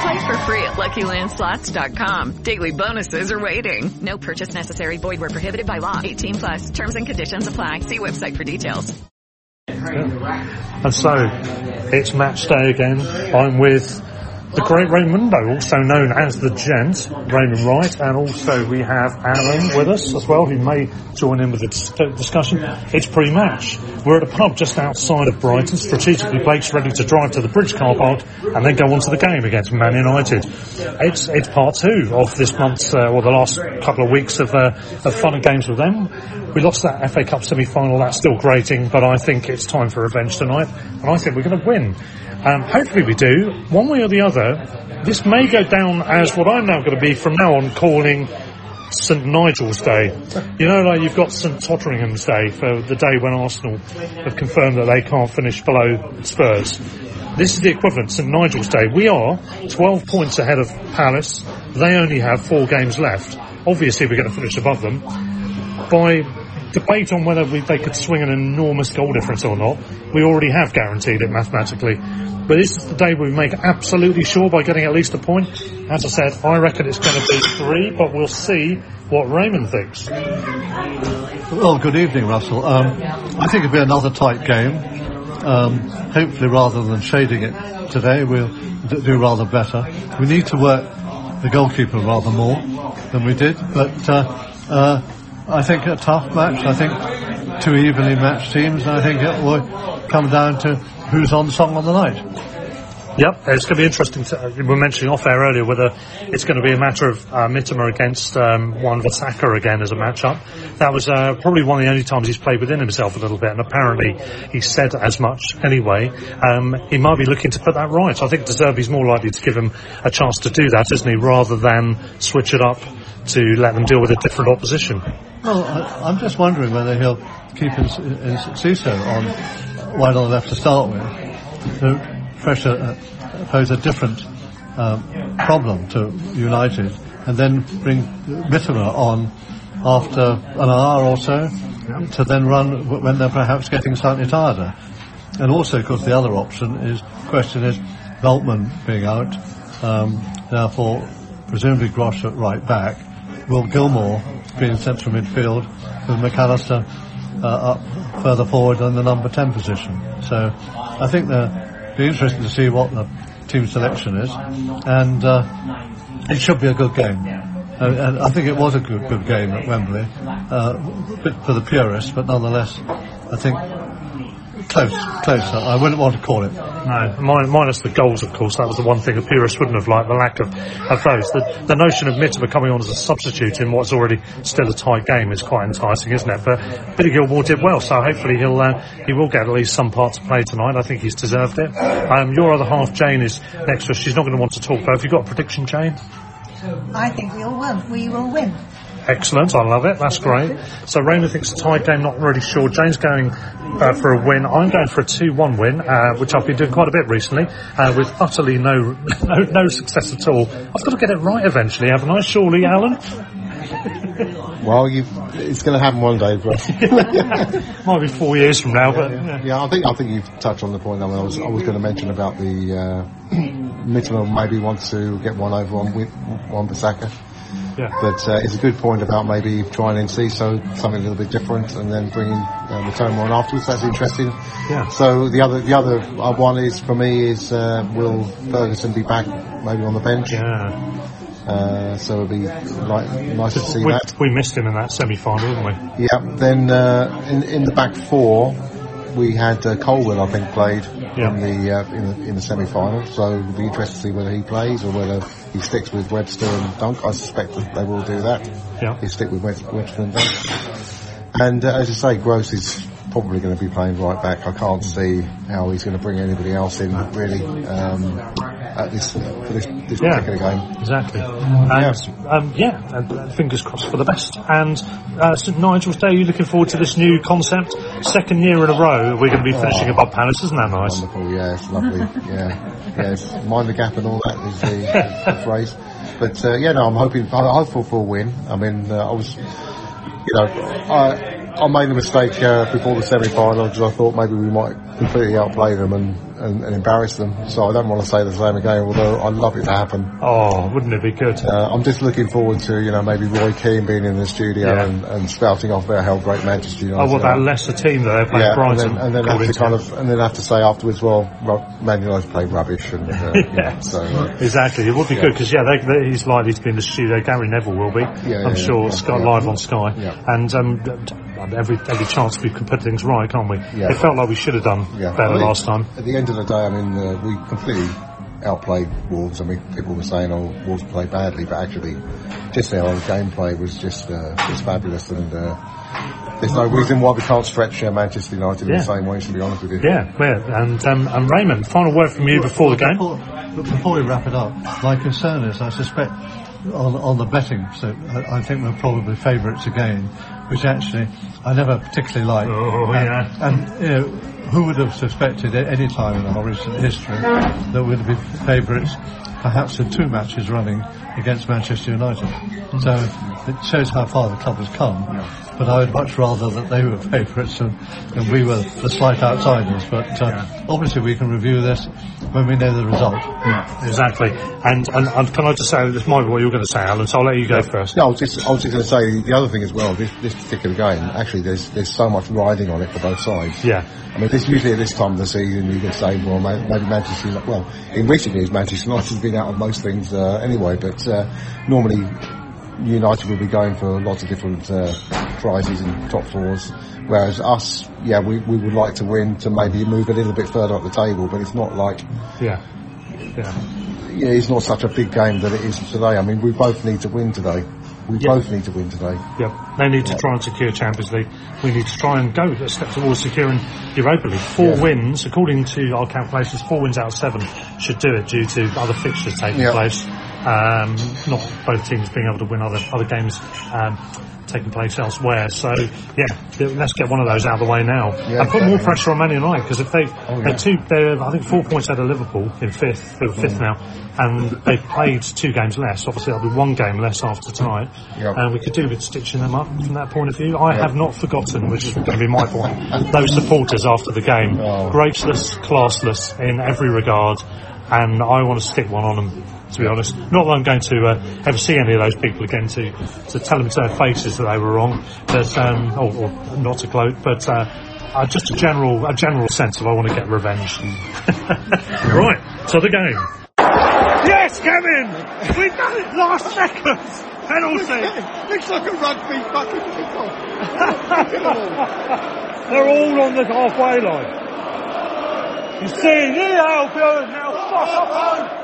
Play for free at LuckyLandSlots.com. Daily bonuses are waiting. No purchase necessary. Void where prohibited by law. 18 plus. Terms and conditions apply. See website for details. And so, it's match day again. I'm with the great Raymundo, also known as the Gent, Raymond Wright, and also we have Alan with us as well, who may join in with the dis- discussion. It's pre-match. We're at a pub just outside of Brighton. Strategically, Blake's ready to drive to the Bridge car park and then go on to the game against Man United. It's it's part two of this month's, uh, or the last couple of weeks of, uh, of fun and games with them. We lost that FA Cup semi-final. That's still grating, but I think it's time for revenge tonight, and I think we're going to win. Um, hopefully we do. One way or the other, this may go down as what I'm now going to be from now on calling St Nigel's Day. You know, like you've got St Totteringham's Day for the day when Arsenal have confirmed that they can't finish below Spurs. This is the equivalent, St Nigel's Day. We are 12 points ahead of Palace. They only have four games left. Obviously we're going to finish above them. By debate on whether we, they could swing an enormous goal difference or not, we already have guaranteed it mathematically. But this is the day we make absolutely sure by getting at least a point. As I said, I reckon it's going to be three, but we'll see what Raymond thinks. Well, good evening, Russell. Um, I think it'll be another tight game. Um, hopefully, rather than shading it today, we'll do rather better. We need to work the goalkeeper rather more than we did, but uh, uh, I think a tough match. I think two evenly matched teams, and I think it will come down to who's on song on the night. Yep, it's going to be interesting. To, uh, we were mentioning off air earlier whether it's going to be a matter of uh, Mitoma against um, Wan-Bissaka again as a matchup. That was uh, probably one of the only times he's played within himself a little bit, and apparently he said as much anyway. Um, he might be looking to put that right. I think De Zerbi's more likely to give him a chance to do that, isn't he, rather than switch it up to let them deal with a different opposition. Well, I, I'm just wondering whether he'll keep his, his Ciso on wide on the left to start with. To pressure uh, pose a different um, problem to United, and then bring Mitoma on after an hour or so to then run when they're perhaps getting slightly tireder. And also, of course, the other option is question is Veltman being out, um, therefore presumably Gross at right back. Will Gilmour being in central midfield with McAllister uh, up further forward in the number 10 position? So I think it'll be interesting to see what the team selection is, and uh, it should be a good game. Uh, and I think it was a good good game at Wembley, uh, a bit for the purists, but nonetheless, I think close, close. I wouldn't want to call it. No, min- minus the goals, of course. That was the one thing the purists wouldn't have liked, the lack of, of those. The, the notion of Mitoma coming on as a substitute in what's already still a tight game is quite enticing, isn't it? But Billy Gilmour did well, so hopefully he'll uh, he will get at least some part to play tonight. I think he's deserved it. Um, your other half, Jane, is next to us. She's not going to want to talk, but have you got a prediction, Jane? I think we all will. We will win. Excellent, I love it. That's great. So Raymond thinks a tie game. Not really sure. Jane's going uh, for a win. I'm going for a two-one win, uh, which I've been doing quite a bit recently, uh, with utterly no, no no success at all. I've got to get it right eventually, haven't I? Surely, Alan. Well, it's going to happen one day, but Might be four years from now, but yeah. yeah, I think I think you've touched on the point. I, mean, I was I was going to mention about the uh, Mitchell maybe wants to get one over on Wi- on Bissaka. Yeah. But uh, it's a good point about maybe trying and see so something a little bit different, and then bringing uh, Mitoma on afterwards. That's interesting. Yeah. So the other the other uh, one is for me is uh, will Ferguson be back maybe on the bench? Yeah. Uh, so it'd be like, nice to see we, that. we missed him in that semi-final, didn't we? Yeah. Then uh, in in the back four, we had uh, Colwill I think played Yeah. in the uh, in the in the semi final. So it'll be interesting to see whether he plays or whether he sticks with Webster and Dunk. I suspect that they will do that. Yeah. He stick with Webster and Dunk. And uh, as I say, Gross is probably going to be playing right back. I can't see how he's going to bring anybody else in really um, at this for this, this Yeah. particular game. Exactly. And, um, yeah, and, uh, fingers crossed for the best. And uh, St Nigel's Day, you looking forward to this new concept? Second year in a row, we're going to be finishing above Palace, isn't that nice? Wonderful, yeah, it's lovely. yeah, yes, mind the gap and all that is the, the phrase. But uh, yeah, no, I'm hoping, I'm hopeful for a win. I mean, uh, I was, you know, I, I made a mistake uh, before the semi-final because I thought maybe we might completely outplay them and, and, and embarrass them. So I don't want to say the same again, although I'd love it to happen. Oh, wouldn't it be good? Uh, I'm just looking forward to, you know, maybe Roy Keane being in the studio Yeah. and, and spouting off about how great Manchester United Oh, well, that lesser team that they're playing Yeah, and Brighton. then, and then have to kind of, and then have to say afterwards, well, Man United played rubbish, and uh, you know, so uh, Exactly, it would be Yeah. good because yeah, they, they, he's likely to be in the studio. Gary Neville will be, Yeah, I'm yeah, sure. yeah. Sky Yeah. live on Sky, Yeah. and um, every every chance we can put things right, can't we? Yeah. It felt like we should have done yeah. better last time. At the end of the day, I mean, uh, we completely outplayed Wolves. I mean, people were saying, "Oh, Wolves play badly," but actually, just their own gameplay was just uh, just fabulous, and uh, there's no reason why we can't stretch uh, Manchester United in the same way. To be honest with you, Yeah, yeah, and um, and Raymond, final word from you before the game. Before, before we wrap it up, my concern is I suspect on, on the betting, so I, I think we're probably favourites again, which actually I never particularly liked. Oh, and, yeah. And, you know, who would have suspected at any time in our recent history that we'd be favourites perhaps in two matches running against Manchester United. Hmm. So it shows how far the club has come. But I would much rather that they were favourites and, and we were the slight outsiders. But uh, obviously we can review this when we know the result. Exactly, and, and and can I just say this might be what you were going to say, Alan? So I'll let you go first. No, I was just, I was just going to say the other thing as well. This, this particular game, actually, there's there's so much riding on it for both sides. Yeah. I mean, this usually at this time of the season, you can say, well, maybe Manchester. United- Well, in recent years, Manchester United's been out of most things uh, anyway, but uh, normally United will be going for lots of different uh, prizes and top fours. Whereas us, yeah, we, we would like to win to maybe move a little bit further up the table, but it's not like Yeah, yeah. yeah, it's not such a big game that it is today. I mean, we both need to win today. We Yeah. both need to win today. Yep. They need to try and secure Champions League. We need to try and go a step towards securing Europa League. Four Yeah. wins, according to our calculations, four wins out of seven should do it due to other fixtures taking Yeah. place. Um, not both teams being able to win other other games um, taking place elsewhere. So yeah, let's get one of those out of the way now Yeah, and put more pressure on Man United because if they Oh, they're two, they're I think four points out of Liverpool in fifth, who are fifth now, and they've played two games less. Obviously, that'll be one game less after tonight, Yep. and we could do with stitching them up from that point of view. I Yep. have not forgotten, which is going to be my point. Those supporters after the game, Oh. graceless, classless in every regard, and I want to stick one on them. To be honest, not that I'm going to uh, ever see any of those people again to to tell them to their faces that they were wrong, but um, or, or not to gloat, but. Uh, uh, just a general, a general sense of I want to get revenge. right, to the game. Yes, Kevin! We've done it last second! Penalty! Looks like a rugby fucking kickoff. They're all on the halfway line. You see the Albion, now fuck up home!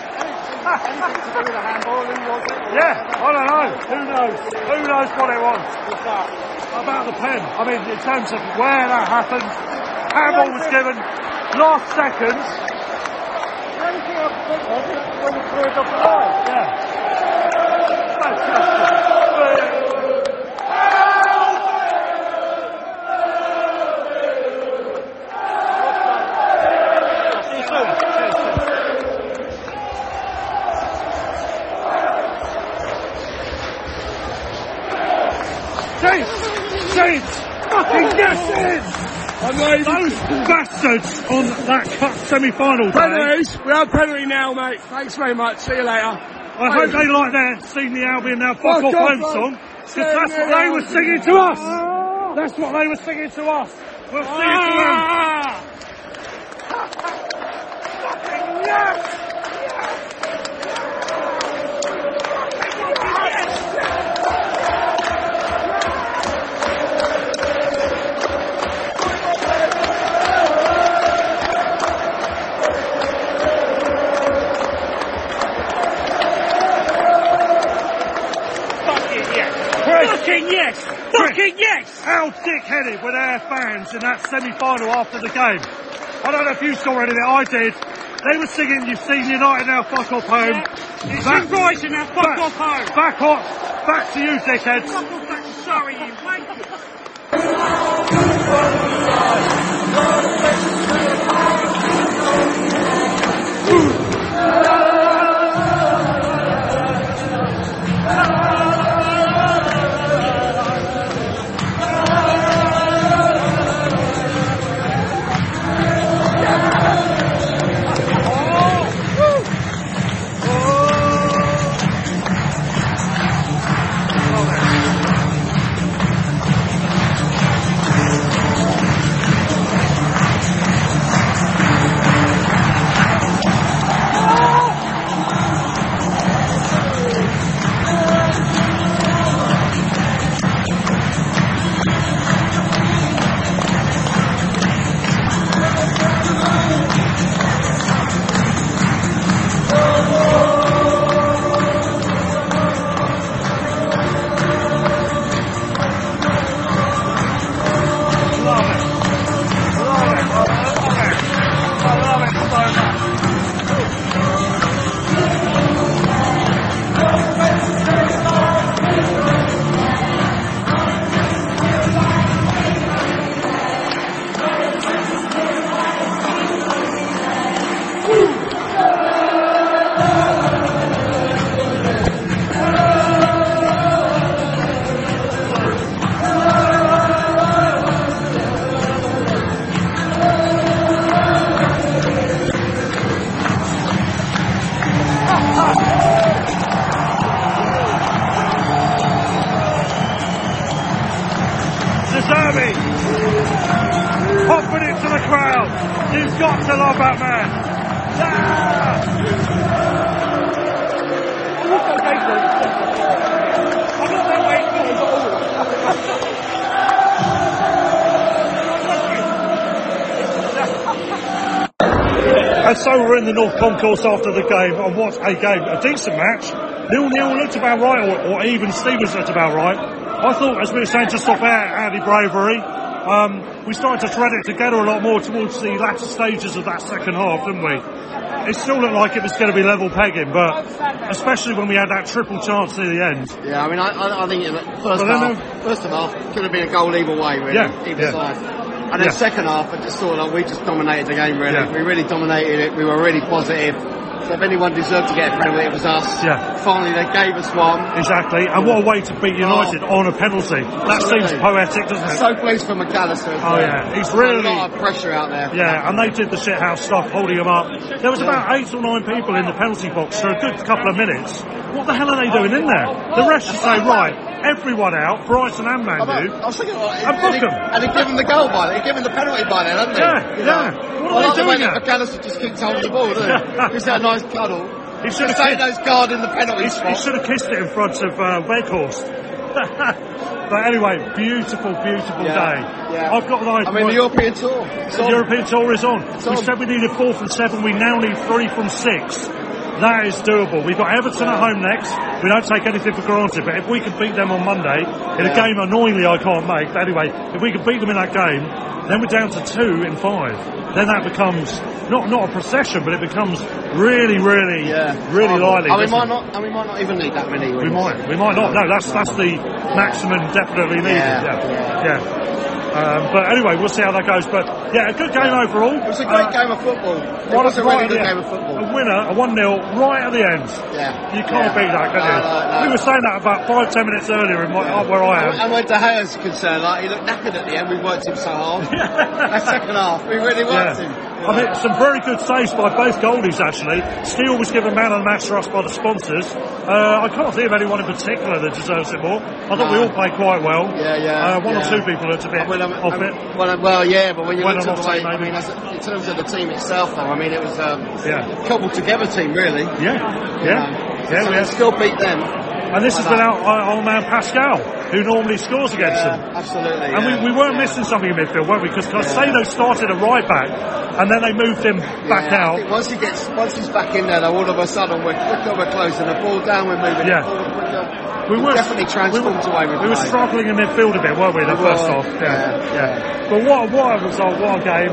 yeah, I don't know. Who knows? Who knows what it was? About the pen. I mean, in terms of where that happened, handball was given last seconds. Yeah. Fantastic. See you soon. Cheers. James! James! Fucking yes in! Those bastards on that cup semi-final. Penalties. We have penalty now, mate. Thanks very much. See you later. I hope they like their Sing the Albion Now Fuck Fuck Off Home song, because that's what they were singing to us! That's what they were singing to us! We'll sing it to ah! Dick-headed were their fans in that semi-final after the game? I don't know if you saw any of it, I did. They were singing, you've seen United now, fuck off home. It's Back- you guys in now. Fuck back- off home. Back off! Back to you, dickheads! Fuck off back to Surrey, you wanker. And so we're in the North Concourse after the game, and what a game. A decent match. Nil-nil looked about right, or, or even Stevens looked about right. I thought, as we were saying just off air, Andy Bravery, um, we started to thread it together a lot more towards the latter stages of that second half, didn't we? It still looked like it was going to be level pegging, but especially when we had that triple chance near the end. Yeah, I mean, I, I, I think first half, first of half, could have been a goal either way, really, Yeah, either yeah. side. And then Yeah. second half, I just thought like we just dominated the game. Really, Yeah. we really dominated it. We were really positive. So if anyone deserved to get a penalty, it was us. Yeah. Finally, they gave us one. Exactly, and what a way to beat United on a penalty. That seems poetic, doesn't it? So pleased for McAllister. Oh, well. yeah. He's There's really- a lot of pressure out there. Yeah, and they did the shithouse stuff, holding him up. There was about eight or nine people in the penalty box for a good couple of minutes. What the hell are they doing in there? The rest should say, right, everyone out, Brighton and Man I was thinking, well, And book and, 'em. and they give him the goal by then, they give him the penalty by then, haven't they? Yeah, You yeah. know? What are I they like doing? McAllister just keeps holding the ball, doesn't he? Just that nice cuddle. He should have kissed, those guard in the penalty he, spot. he should have kissed it in front of uh, Weghorst. but anyway, beautiful, beautiful Yeah, day. yeah. I've got like I mean, the European tour. The. European tour is on. We said we needed four from seven. We now need three from six. That is doable. We've got Everton at home next. We don't take anything for granted, but if we can beat them on Monday in a game annoyingly I can't make, but anyway, if we can beat them in that game, then we're down to two in five. Then that becomes not not a procession, but it becomes really, really, really Oh, lively. And we might not, and we might not even need that many. We might. We might not. No, that's that's the maximum definitely needed. Yeah, Yeah. Yeah. Um, but anyway, we'll see how that goes. But yeah, a good game overall. It was a great game of football. It What was a really good game of football. A winner, a 1 0, right at the end. Yeah. You can't Yeah. beat that, can No, you? no, no. We were saying that about five, ten minutes earlier in my, up where I am. And when De Gea's concerned, like he looked knackered at the end. We worked him so hard. that second half, we really worked him. I mean, some very good saves by both goalies, actually. Steele was given man of the match for us by the sponsors. Uh, I can't think of anyone in particular that deserves it more. I thought we all played quite well. Yeah, yeah. Uh, one or two people looked a bit Well, um, off um, it. Well, um, well, yeah, but when you When look I'm at the way, I mean, as in terms of the team itself, though, I mean, it was um, Yeah. a cobbled together team, really. Yeah, You yeah, know. yeah. So we still beat them. And this Like is without our old man Pascal, who normally scores against Yeah, them. absolutely. And yeah. we, we weren't missing something in midfield, were we? Because Caicedo started a right back, and then they moved him back yeah, out. once he gets, once he's back in there, though, all of a sudden we're quicker, we're closing the ball down, we're moving Yeah. forward quicker. We were definitely transformed we were, away We were struggling in midfield a bit, weren't we? The We first were, half, yeah, yeah, yeah. But what what a result, what a game!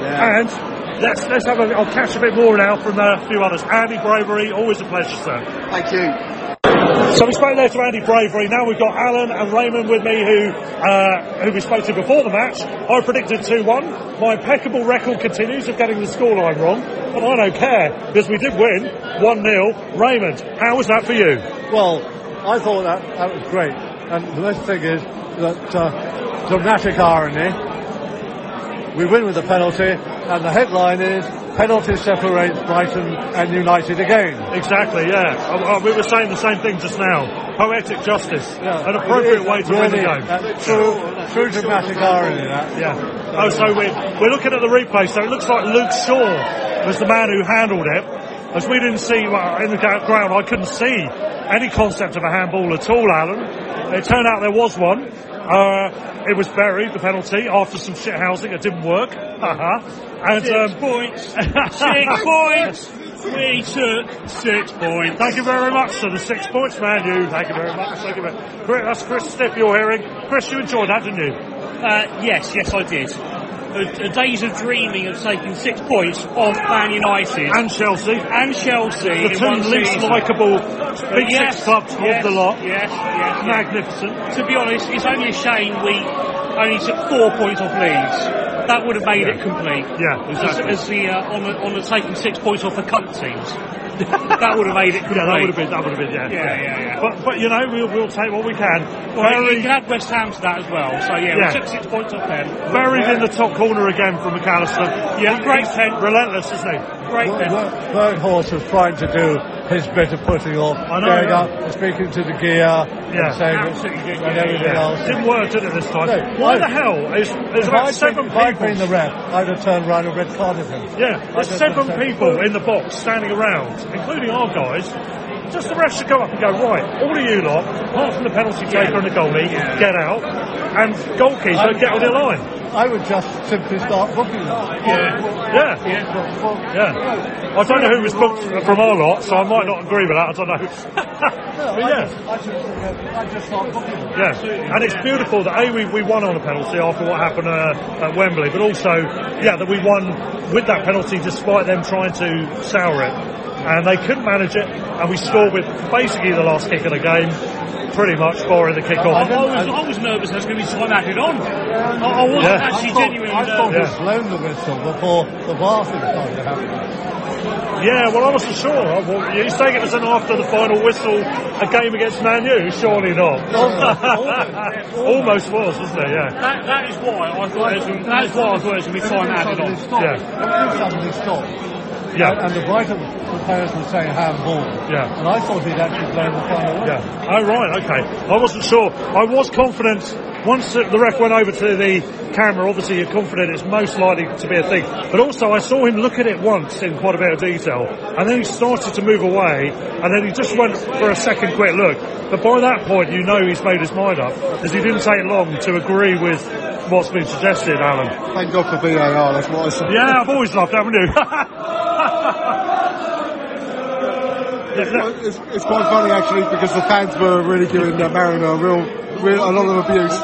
Yeah. And let's let's have a. I'll catch a bit more now from uh, a few others. Andy Bravery, always a pleasure, sir. Thank you. So we spoke there to Andy Bravery. Now we've got Alan and Raymond with me, who uh, who we spoke to before the match. I predicted two one. My impeccable record continues of getting the scoreline wrong, but I don't care because we did win one 0 Raymond, how was that for you? Well, I thought that, that was great. And the best thing is that uh, dramatic irony. We win with a penalty, and the headline is penalty separates Brighton and United again. Exactly, yeah. Uh, uh, we were saying the same thing just now. Poetic justice, an appropriate way to win the game. uh, true, true dramatic irony. That. Yeah. Oh, so we're, we're looking at the replay. So it looks like Luke Shaw was the man who handled it. As we didn't see well, in the ground, I couldn't see any concept of a handball at all, Alan. It turned out there was one. Uh, it was buried, the penalty, after some shit housing. It didn't work. Haha. and, Six um, points. Six points. We took six points. Thank you very much to the six points man. You. Thank you very much. Thank you very Chris, That's Chris Stiff you're hearing. Chris, you enjoyed that, didn't you? Uh, yes, yes, I did. A, a days of dreaming of taking six points off Man United and Chelsea and Chelsea The two least likeable big yes, six clubs yes, of the lot. Yes, yes, Magnificent. To be honest, it's only a shame we only took four points off Leeds. That would have made it complete. Yeah, exactly. As, as the uh, on the on the taking six points off the cup teams. that would have made it complete. Yeah, that would have been. That would have been. Yeah. Yeah, yeah, yeah. But but you know we'll we'll take what we can. Well, Very you can add West Ham to that as well. So yeah, Yeah. we took six points off them. buried in the top corner again from McAllister. Yeah, great pen. Relentless, isn't he? Great pen. Weghorst was trying to do his bit of putting off, I know, going yeah. up speaking to De Gea Yeah. and saying Absolutely did, and yeah, everything Yeah. else. Didn't work, did it this time? No, Why I- the hell is there's about I'd seven been, if I'd people? been the ref, I'd have turned around and red carded him. Yeah, there's seven people in the box standing around, including our guys. Just the ref should go up and go, right, all of you lot, apart from the penalty taker and the goalie, get out, and goalkeeper, get on your line. I would just simply start booking them. Yeah. Yeah. yeah. I don't know who was booked from our lot, so I might not agree with that, I don't know. but yeah. I just, I just start booking them. Yeah, and it's beautiful that A, we, we won on a penalty after what happened uh, at Wembley, but also, yeah, that we won with that penalty despite them trying to sour it. And they couldn't manage it, and we scored with basically the last kick of the game, pretty much, barring the I, kick-off. I was, I was nervous I was going to be time added on. I, I wasn't Yeah. actually I thought, genuinely I thought nervous. we'd blown the whistle before the VAR thing started happening. Yeah, well, I wasn't sure. I- Well, you're saying it was an after the final whistle, a game against Man U? Surely not. Almost was, wasn't it? Yeah. That, that is why I thought it was, going- that is why I thought it was going to be time added on. Stopped. Yeah. Everything suddenly stopped. Yeah. And, and the Brighton players were saying handball. Yeah. And I thought he'd actually blown the final. Yeah. Oh, right, okay. I wasn't sure. I was confident, once the ref went over to the camera, obviously you're confident it's most likely to be a thing. But also I saw him look at it once in quite a bit of detail, and then he started to move away, and then he just went for a second quick look. But by that point, you know he's made his mind up, because he didn't take long to agree with what's been suggested, Alan. Thank God for VAR, that's what I said. Yeah, I've always loved, haven't you? it's, it's quite funny actually because the fans were really giving uh, Marion a real, real, a lot of abuse.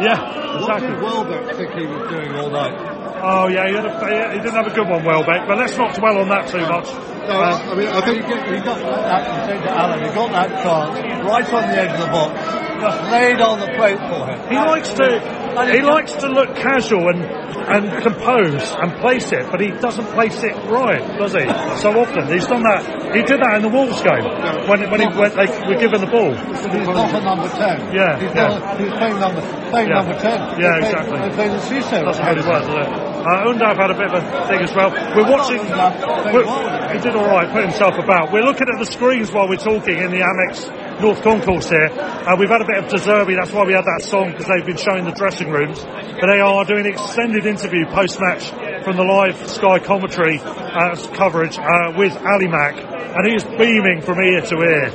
Yeah, exactly. Welbeck think he was doing all night? Oh yeah, he, had a, he didn't have a good one, Welbeck. But let's not dwell on that too much. No, I mean, I think he got, he that, say to Alan, he got that chance right on the edge of the box, just laid on the plate for him. He likes to he likes to look casual and and compose and place it, but he doesn't place it right, does he? So often he's done that. He did that in the Wolves game when when he when they were given the ball. He's not a number ten. Yeah, he's, yeah. Not, he's playing number playing Yeah. number ten. Yeah, played- exactly. Played the CISO. That's what it it? Uh, Undav had a bit of a thing as well. We're watching. we're- he did all right, put himself about. We're looking at the screens while we're talking in the Amex North Concourse here. Uh, we've had a bit of De Zerbi, that's why we had that song, because they've been showing the dressing rooms. But they are doing an extended interview post-match from the live Sky commentary uh, coverage uh, with Ali Mack. And he is beaming from ear to ear.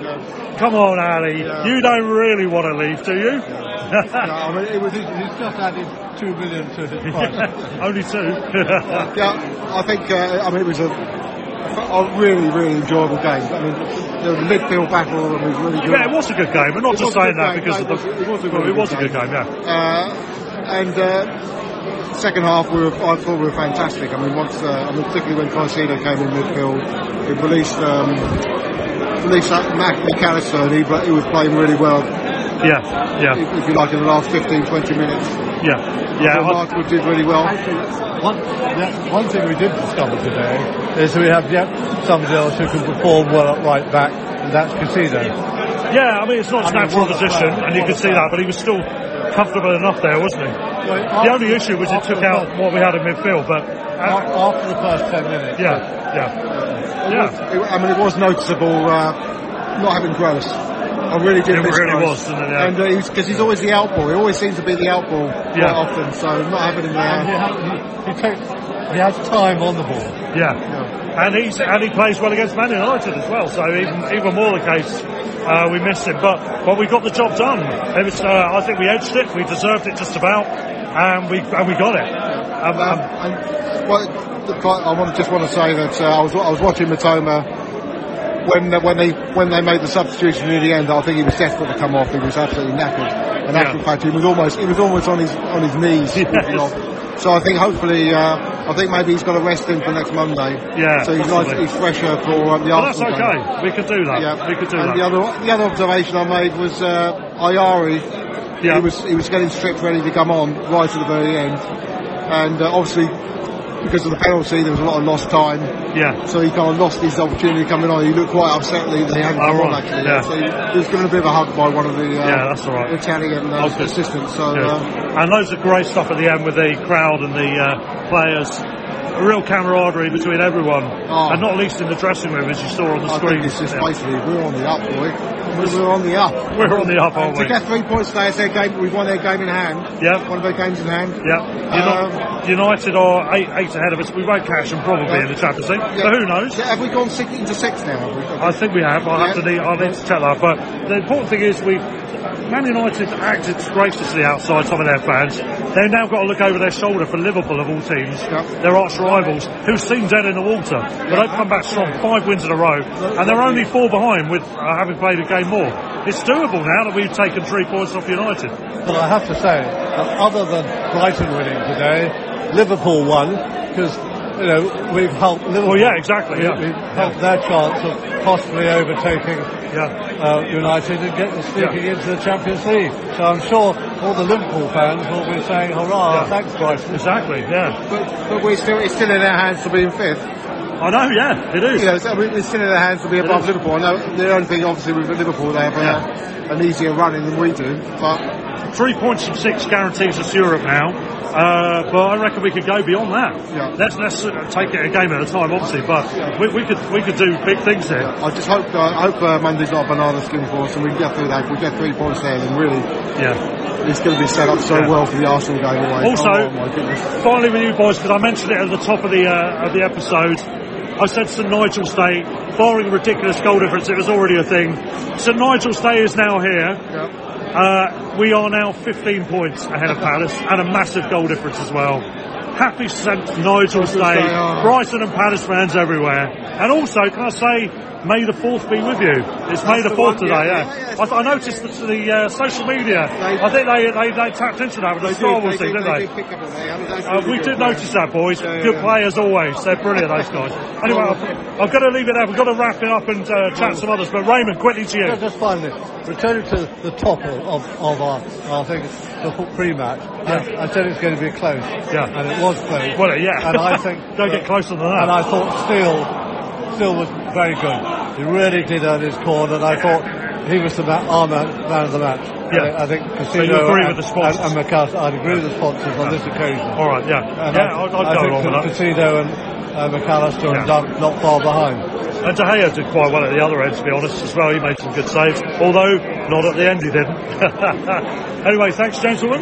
Come on, Ali. You don't really want to leave, do you? no, I mean, it was, he's just added two million to his price. Only two. yeah, I think uh, I mean it was a, a really really enjoyable game. I mean the midfield battle was really good. Yeah, it was a good game. We're not It just saying that game. because No, of the. it was a really it was a good good game, yeah. Uh, and uh, second half, we were, I thought we were fantastic. I mean, once, uh, I mean, particularly when Caicedo came in midfield, it released um, released that Mac McAllister, and he, he was playing really well. Yeah, yeah. If, if you like, in the last 15, 20 minutes. Yeah, yeah. Phil Markwood did really well. One, yeah, one thing we did discover today is we have yet somebody else who can perform well at right back, and that's Caicedo. Yeah, I mean, it's not his I mean, natural position, player, and you what could a see that, but he was still comfortable enough there, wasn't he? The only issue was he took out what we had in midfield, but. After the first ten minutes. Yeah, yeah. It was, it, I mean, it was noticeable uh, not having Gross. I really did It really Gross. was, didn't? Yeah. And uh, he's because he's always the out ball. He always seems to be the out ball quite Yeah. often. So not having him there. he, he, takes, he has time on the ball. Yeah. And he's and he plays well against Man United as well. So even even more the case, uh, we missed him, but but we got the job done. It was uh, I think we edged it, we deserved it just about, and we and we got it. Um, um, and well, I want, just want to say that uh, I was I was watching Mitoma when uh, when they when they made the substitution near the end. I think he was desperate to come off. He was absolutely knackered. And Yeah. fact, he was almost he was almost on his on his knees. off. So I think hopefully uh, I think maybe he's got to rest him for next Monday. Yeah, So he's nice, he's fresher for um, the well, that's Arsenal game. okay. We could do that. Yeah. We could do and that. the other the other observation I made was uh, Ayari. Yeah. He was he was getting stripped ready to come on right at the very end, and uh, obviously because of the penalty there was a lot of lost time. Yeah. So he kind of lost his opportunity coming on. He looked quite upset that he hadn't Oh, come on actually. Yeah. So he, he was given a bit of a hug by one of the uh, Yeah, that's all right. Italian uh, Oh, assistants. So Good. um, and loads of great stuff at the end with the crowd and the uh, players. A real camaraderie between everyone, oh. and not least in the dressing room, as you saw on the Oh. I screen. it's just basically we're on the up, boy. We're on the up. We're on the up, aren't we? to get three points today, it's their game. We've won their game in hand. Yeah. One of their games in hand. Yeah, Uni- um, United are eight, eight ahead of us. We won't catch them probably in the Champions League, Yeah. but who knows? Yeah, have we gone six into six now? Have we? I think we have. I'll have to need, I'll need to check that. But the important thing is we Man United acted graciously outside some of their fans. They've now got to look over their shoulder for Liverpool of all teams, their arch rivals, who seem dead in the water. But they've come back strong, five wins in a row, and they're only four behind with uh, having played a game more. It's doable now that we've taken three points off United. But I have to say, that other than Brighton winning today, Liverpool won because you know we've helped Liverpool. Well, yeah, exactly, We, yeah. We've helped their chance of possibly overtaking uh, United and getting sneaking into the Champions League. So I'm sure all the Liverpool fans will be saying, "Hurrah! Yeah. Thanks, Brighton." Exactly, yeah. But, but we're still, it's still in our hands to be in fifth. I know, yeah, it is. You know, so, I mean, it's still in their hands to be above. Liverpool. I know the only thing, obviously, with Liverpool, they have uh, an easier running than we do. But Three points from six guarantees us Europe now, uh, but I reckon we could go beyond that. Let's let's uh, take it a game at a time, obviously, but we, we could we could do big things here. I just hope uh, I hope uh, Monday's not a banana skin for us and we can get through that. If we get three points there, then really, yeah, it's going to be set up so Yeah. well for the Arsenal game away. Also, oh, finally with you boys, because I mentioned it at the top of the uh, of the episode. I said St Nigel's Day, barring ridiculous goal difference, it was already a thing. St Nigel's Day is now here. Uh, we are now 15 points ahead of Palace and a massive goal difference as well. Happy St Nigel's Day. Brighton and Palace fans everywhere. And also, can I say, May the Fourth be with you. It's May the the Fourth today. yeah, Yeah, yeah, yeah. I, th- I noticed that the uh, social media. I think they, they they tapped into that with the They Star Wars thing, did, didn't they they? did pick up on that. I mean, that's Uh, really we did play. notice that, boys. Yeah, Good yeah. play as always. They're brilliant, those guys. Anyway, I've, I've got to leave it there. We've got to wrap it up and uh, chat some others. But Raymond, quickly to you. Yeah, just finally, returning to the top of, of, of our, I think, the pre-match, I, I said it's going to be close. Yeah. And it was close. Well, yeah. And I think... Don't get closer than that. And I thought Steele, Steele was very good. He really did earn his corner, and I thought he was the ma- our man, man of the match. Yeah. I, think So agree and, with the sponsors? And, I'd agree with the sponsors on this occasion. All right, yeah. And yeah, I, I'll, I'll I go along with that. Casino and uh, McAllister Yeah. and Dunk not far behind. And De Gea did quite well at the other end, to be honest, as well. He made some good saves, although not at the end he didn't. anyway, thanks, gentlemen.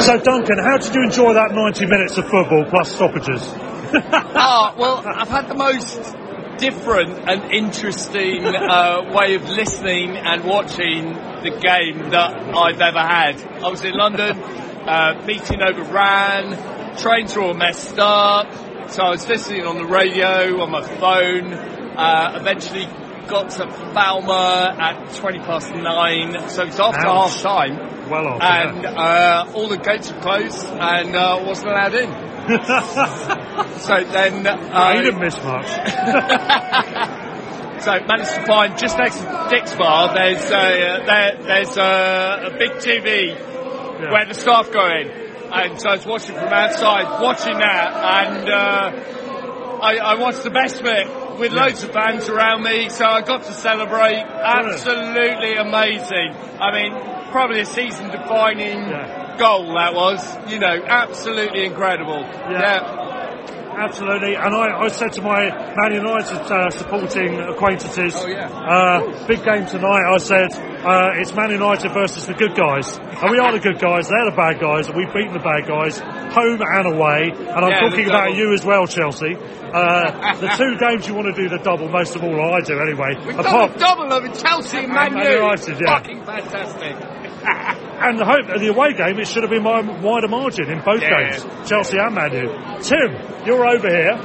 So, Duncan, how did you enjoy that 90 minutes of football plus stoppages? Ah, well, I've had the most different and interesting uh, way of listening and watching the game that I've ever had. I was in London, uh, meeting overran, trains were all messed up, so I was listening on the radio, on my phone, uh, eventually got to Falmer at 20 past nine, so it's after Ouch. half time. Well off. And uh, all the gates were closed and uh, wasn't allowed in. so then uh, you didn't miss much. so managed to find just next to Dick's bar. There's a there, there's a, a big TV where the staff go in, and so I was watching from outside, watching that, and uh, I, I watched the best bit it with loads of fans around me. So I got to celebrate. Absolutely amazing. I mean, probably a season-defining goal that was. You know, absolutely incredible. yeah. Absolutely, and I, I said to my Man United uh, supporting acquaintances, uh, big game tonight. I said uh, it's Man United versus the good guys, and we are the good guys. They're the bad guys, and we've beaten the bad guys home and away. And I'm Yeah, talking about you as well, Chelsea. Uh, the two games you want to do the double most of all. I do anyway. We've done a double of Chelsea and Man Man. United, yeah. Fucking fantastic. And the, home, the away game, it should have been by a wider margin in both Yeah. games, Chelsea and Man U. Tim, you're over here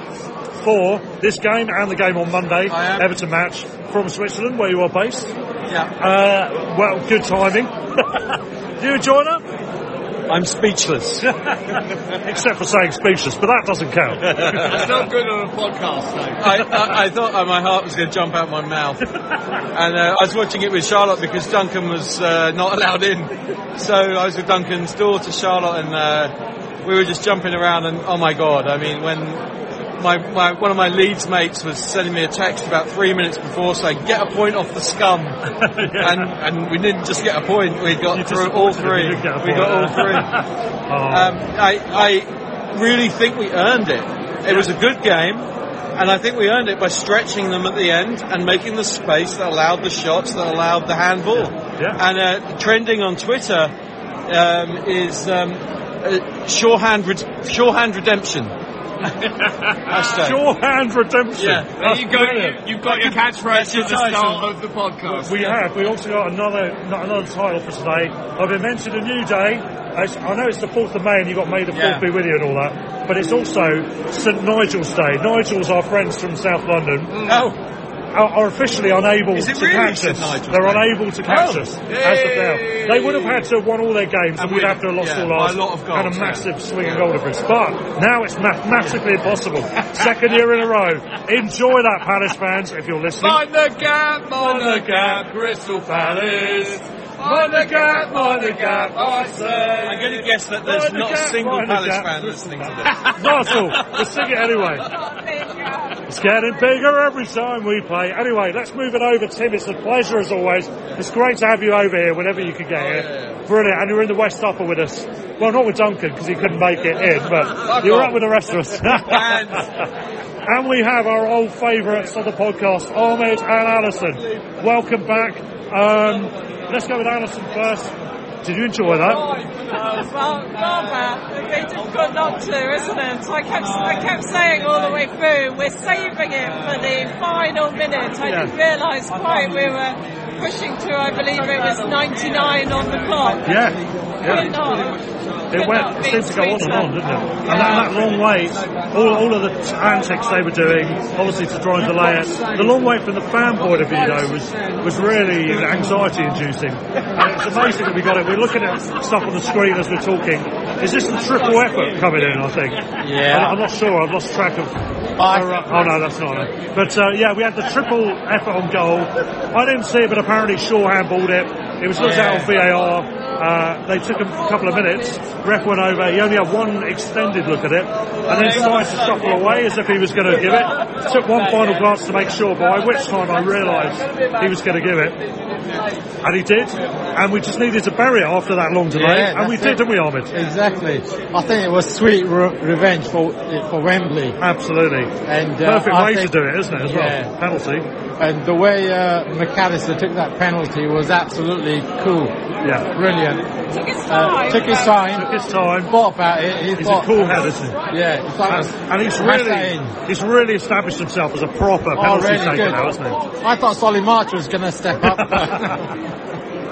for this game and the game on Monday, Everton match from Switzerland, where you are based. Yeah. Uh, well, good timing. Do you enjoy that? I'm speechless. Except for saying speechless, but that doesn't count. That's not good on a podcast, though. I, I, I thought uh, my heart was going to jump out of my mouth. And uh, I was watching it with Charlotte because Duncan was uh, not allowed in. So I was with Duncan's daughter, Charlotte, and uh, we were just jumping around. And oh my God, I mean, when my, my one of my Leeds mates was sending me a text about three minutes before saying, "Get a point off the scum," and and we didn't just get a point; we got through all three. You did get a We got all three. Oh. Um, I, I really think we earned it. It was a good game, and I think we earned it by stretching them at the end and making the space that allowed the shots, that allowed the handball. Yeah. And uh, trending on Twitter um, is um, uh, surehand, red- surehand redemption. Hashtag. Surehand redemption. Yeah, there you go. You, you've got your catchphrase at the start of the podcast. We have. We also got another not another title for today. I've invented a new day. I know it's the 4th of May and you've got May the 4th Yeah. be with you and all that, but it's also St Nigel's Day. Nigel's our friends from South London. Oh. Are, are officially unable to really catch us. Nigel's They're Day? unable to catch Oh. us as of now. They would have had to have won all their games and, And we'd have to have lost yeah, all by ours a lot of and a massive yeah. massive swinging goal difference. But now it's mathematically impossible. Second year in a row. Enjoy that, Palace fans, if you're listening. Mind the gap, mind the gap, Crystal Palace. Mind the gap, mind the gap, I say. I'm going to guess that there's the not a single Palace gap. fan listening to this. Not at all. We'll sing it anyway. It's getting bigger every time we play. Anyway, let's move it over, Tim. It's a pleasure as always. It's great to have you over here whenever you can get here. Brilliant. And you're in the West Upper with us. Well, not with Duncan because he couldn't make it in, but you're up with the rest of us. and we have our old favourites of the podcast, Ahmed and Alison. Welcome back. Um, let's go with Alison first. Did you enjoy that? Oh, well, rather. It's difficult not to, isn't it? I kept, I kept saying all the way through, we're saving it for the final minute. I Yeah. didn't realise quite we were pushing to, I believe it was 99 on the clock. Yeah. We're not. it went, it seemed to go on and on, didn't it? And that, that long wait, all, all of the antics they were doing, obviously to try and delay it. The long wait from the fan point of view, though, was was really anxiety inducing. And it's amazing that we got it. We're looking at stuff on the screen as we're talking. Is this the triple effort coming in? I think. Yeah. I'm, I'm not sure. I've lost track of. oh no, that's not it. But uh, yeah, we had the triple effort on goal. I didn't see it, but apparently Shaw handballed it. It was looked out on VAR. Uh, they took a couple of minutes. Ref went over. He only had one extended look at it, and then started to shuffle away as if he was going to give it. Took one final glance to make sure, by which time I realised he was going to give it, and he did. And we just needed to bury it after that long delay, Yeah, and we did, it. didn't we, Ahmed? Exactly. I think it was sweet re- revenge for for Wembley. Absolutely. And uh, Perfect I way to do it, isn't it? As well, penalty. And the way uh, Mac Allister took that penalty was absolutely cool. Yeah. Brilliant. Took his Uh, time. took his time. Took his time. Thought about it. He He's thought, a cool head, isn't he? Yeah. He thought, And, and he's really, he's really established himself as a proper Oh, penalty really taker good. now, hasn't he? I thought Solly March was going to step up.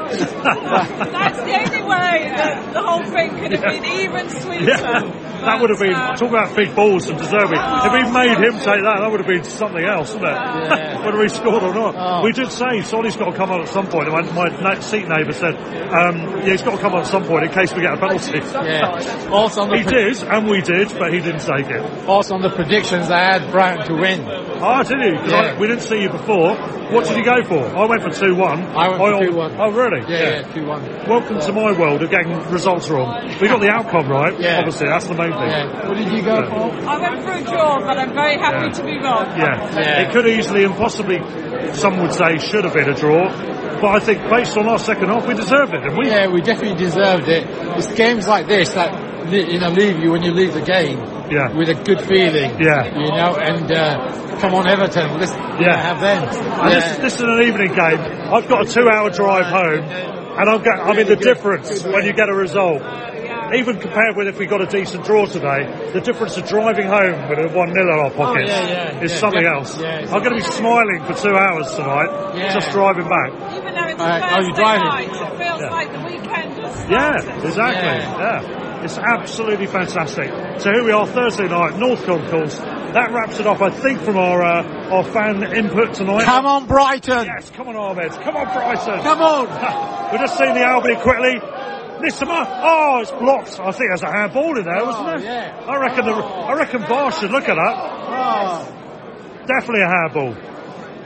That's the only way that the whole thing could have been even sweeter. Yeah, that would have been, talk about big balls and deserving. If we made him take that, that would have been something else, wouldn't it? Whether he scored or not. Oh. We did say Solly's got to come on at some point. My, my seat neighbour said, um, yeah, he's got to come on at some point in case we get a penalty. Yeah. Also he pre- did, and we did, but he didn't take it. also on the predictions, I had Brown to win. Oh, did you? 'Cause I- we didn't see you before. What did you go for? I went for 2-1. I went for 2-1. Oh, really? Yeah, yeah, 2-1. Welcome to my world of getting results wrong. We got the outcome right, Yeah. obviously, that's the main thing. Yeah. What did you go for? I went for a draw, but I'm very happy Yeah. to be wrong. Yeah. Yeah. it could easily and possibly, some would say, should have been a draw. But I think based on our second half, we deserved it, didn't we? Yeah, we definitely deserved it. It's games like this that you know leave you when you leave the game Yeah. with a good feeling. Yeah. You know, and uh, come on Everton, let's Yeah. have them. And this, this is an evening game. I've got a two-hour drive home, and I'm, get, I mean the difference when you get a result. Even compared with if we got a decent draw today, the difference of driving home with a one 0 in our pockets yeah, yeah, is yeah, something yeah, else. yeah, it's I'm going to be smiling for two hours tonight, Yeah. just driving back. Even though it's Uh, a are you driving? night, it feels Yeah. like the weekend has started. Yeah, exactly. Yeah. It's absolutely fantastic. So here we are Thursday night, North Concourse. That wraps it up, I think, from our uh, our fan input tonight. Come on Brighton! Yes, come on, Ahmed. Come on, Brighton. Come on! We're just seeing the Albion quickly. Nissama. Oh, it's blocked. I think there's a handball in there, wasn't there? yeah. I reckon the I reckon VAR should look at that. Oh, Definitely a handball.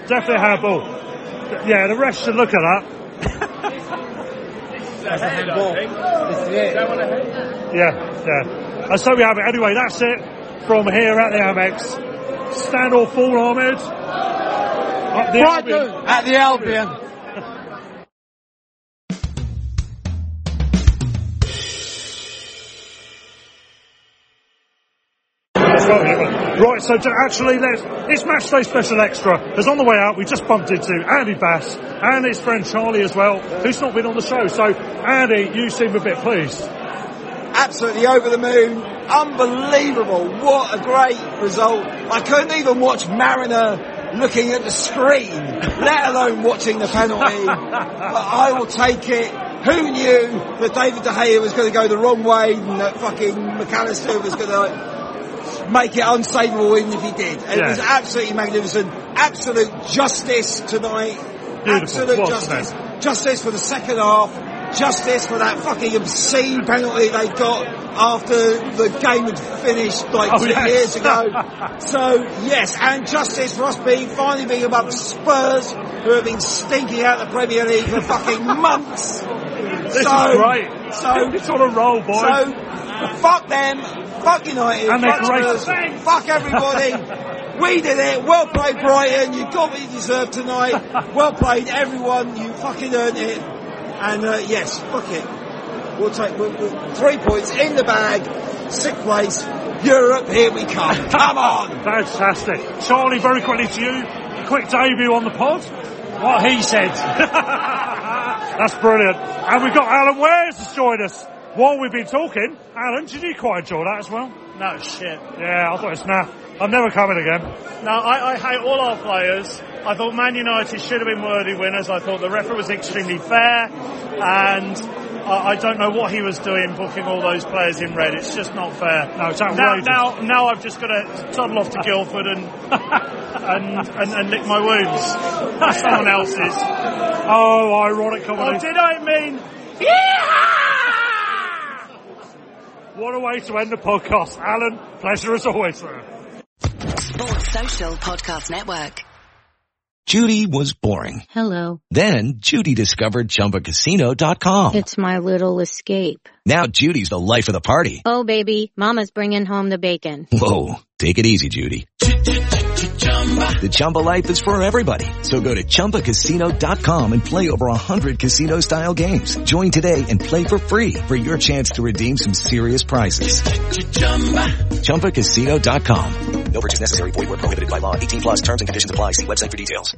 Definitely a handball. Yeah, the rest should look at that. That's a handball. This is it. Yeah, yeah. And so we have it. Anyway, that's it from here at the Amex. Stand or fall, Ahmed. Up the Brighton Albion. at the Albion. Right, so actually, let's, it's Match Day Special Extra. Because on the way out, we just bumped into Andy Bass and his friend Charlie as well, who's not been on the show. So, Andy, you seem a bit pleased. absolutely over the moon. Unbelievable. What a great result. I couldn't even watch Marriner looking at the screen, let alone watching the penalty. but I will take it. Who knew that David De Gea was going to go the wrong way and that fucking Mac Allister was going to make it unsavable even if he did. It Yeah. was absolutely magnificent. Absolute justice tonight. Absolute wasn't justice. Justice for the second half. Justice for that fucking obscene penalty they got after the game had finished like Oh, two yes. years ago. so yes, and justice for us being finally being above Spurs, who have been stinking out the Premier League for fucking months. This so, is great. So it's on a roll, boys. So fuck them, fuck United, And fuck. Spurs, fuck everybody. We did it. Well played, Brighton. You got what you deserved tonight. Well played, everyone. You fucking earned it. And uh, yes, fuck it. We'll take we'll, we'll, three points in the bag. Sixth place. Europe, here we come. Come on. Fantastic. Charlie, very quickly to you. Quick debut on the pod. What he said. That's brilliant. And we've got Alan Wares has joined us while we've been talking. Alan, did you quite enjoy that as well? No shit. Yeah, I thought it's naff. I'm never coming again. No, I, I hate all our players. I thought Man United should have been worthy winners. I thought the referee was extremely fair, and I, I don't know what he was doing booking all those players in red. It's just not fair. No, it's Now, outrageous. now, now I've just got to toddle off to Guildford and and, and, and lick my wounds. Someone else's. Oh, ironic comedy. Oh, did I mean? What a way to end the podcast. Alan, pleasure as always, sir. Sports Social Podcast Network. Judy was boring. Hello. Then Judy discovered ChumbaCasino.com. It's my little escape. Now Judy's the life of the party. Oh baby, mama's bringing home the bacon. Whoa, take it easy, Judy. The Chumba life is for everybody. So go to ChumbaCasino.com and play over a hundred casino-style games. Join today and play for free for your chance to redeem some serious prizes. ChumbaCasino.com. No purchase necessary. Void where prohibited by law. 18 plus terms and conditions apply. See website for details.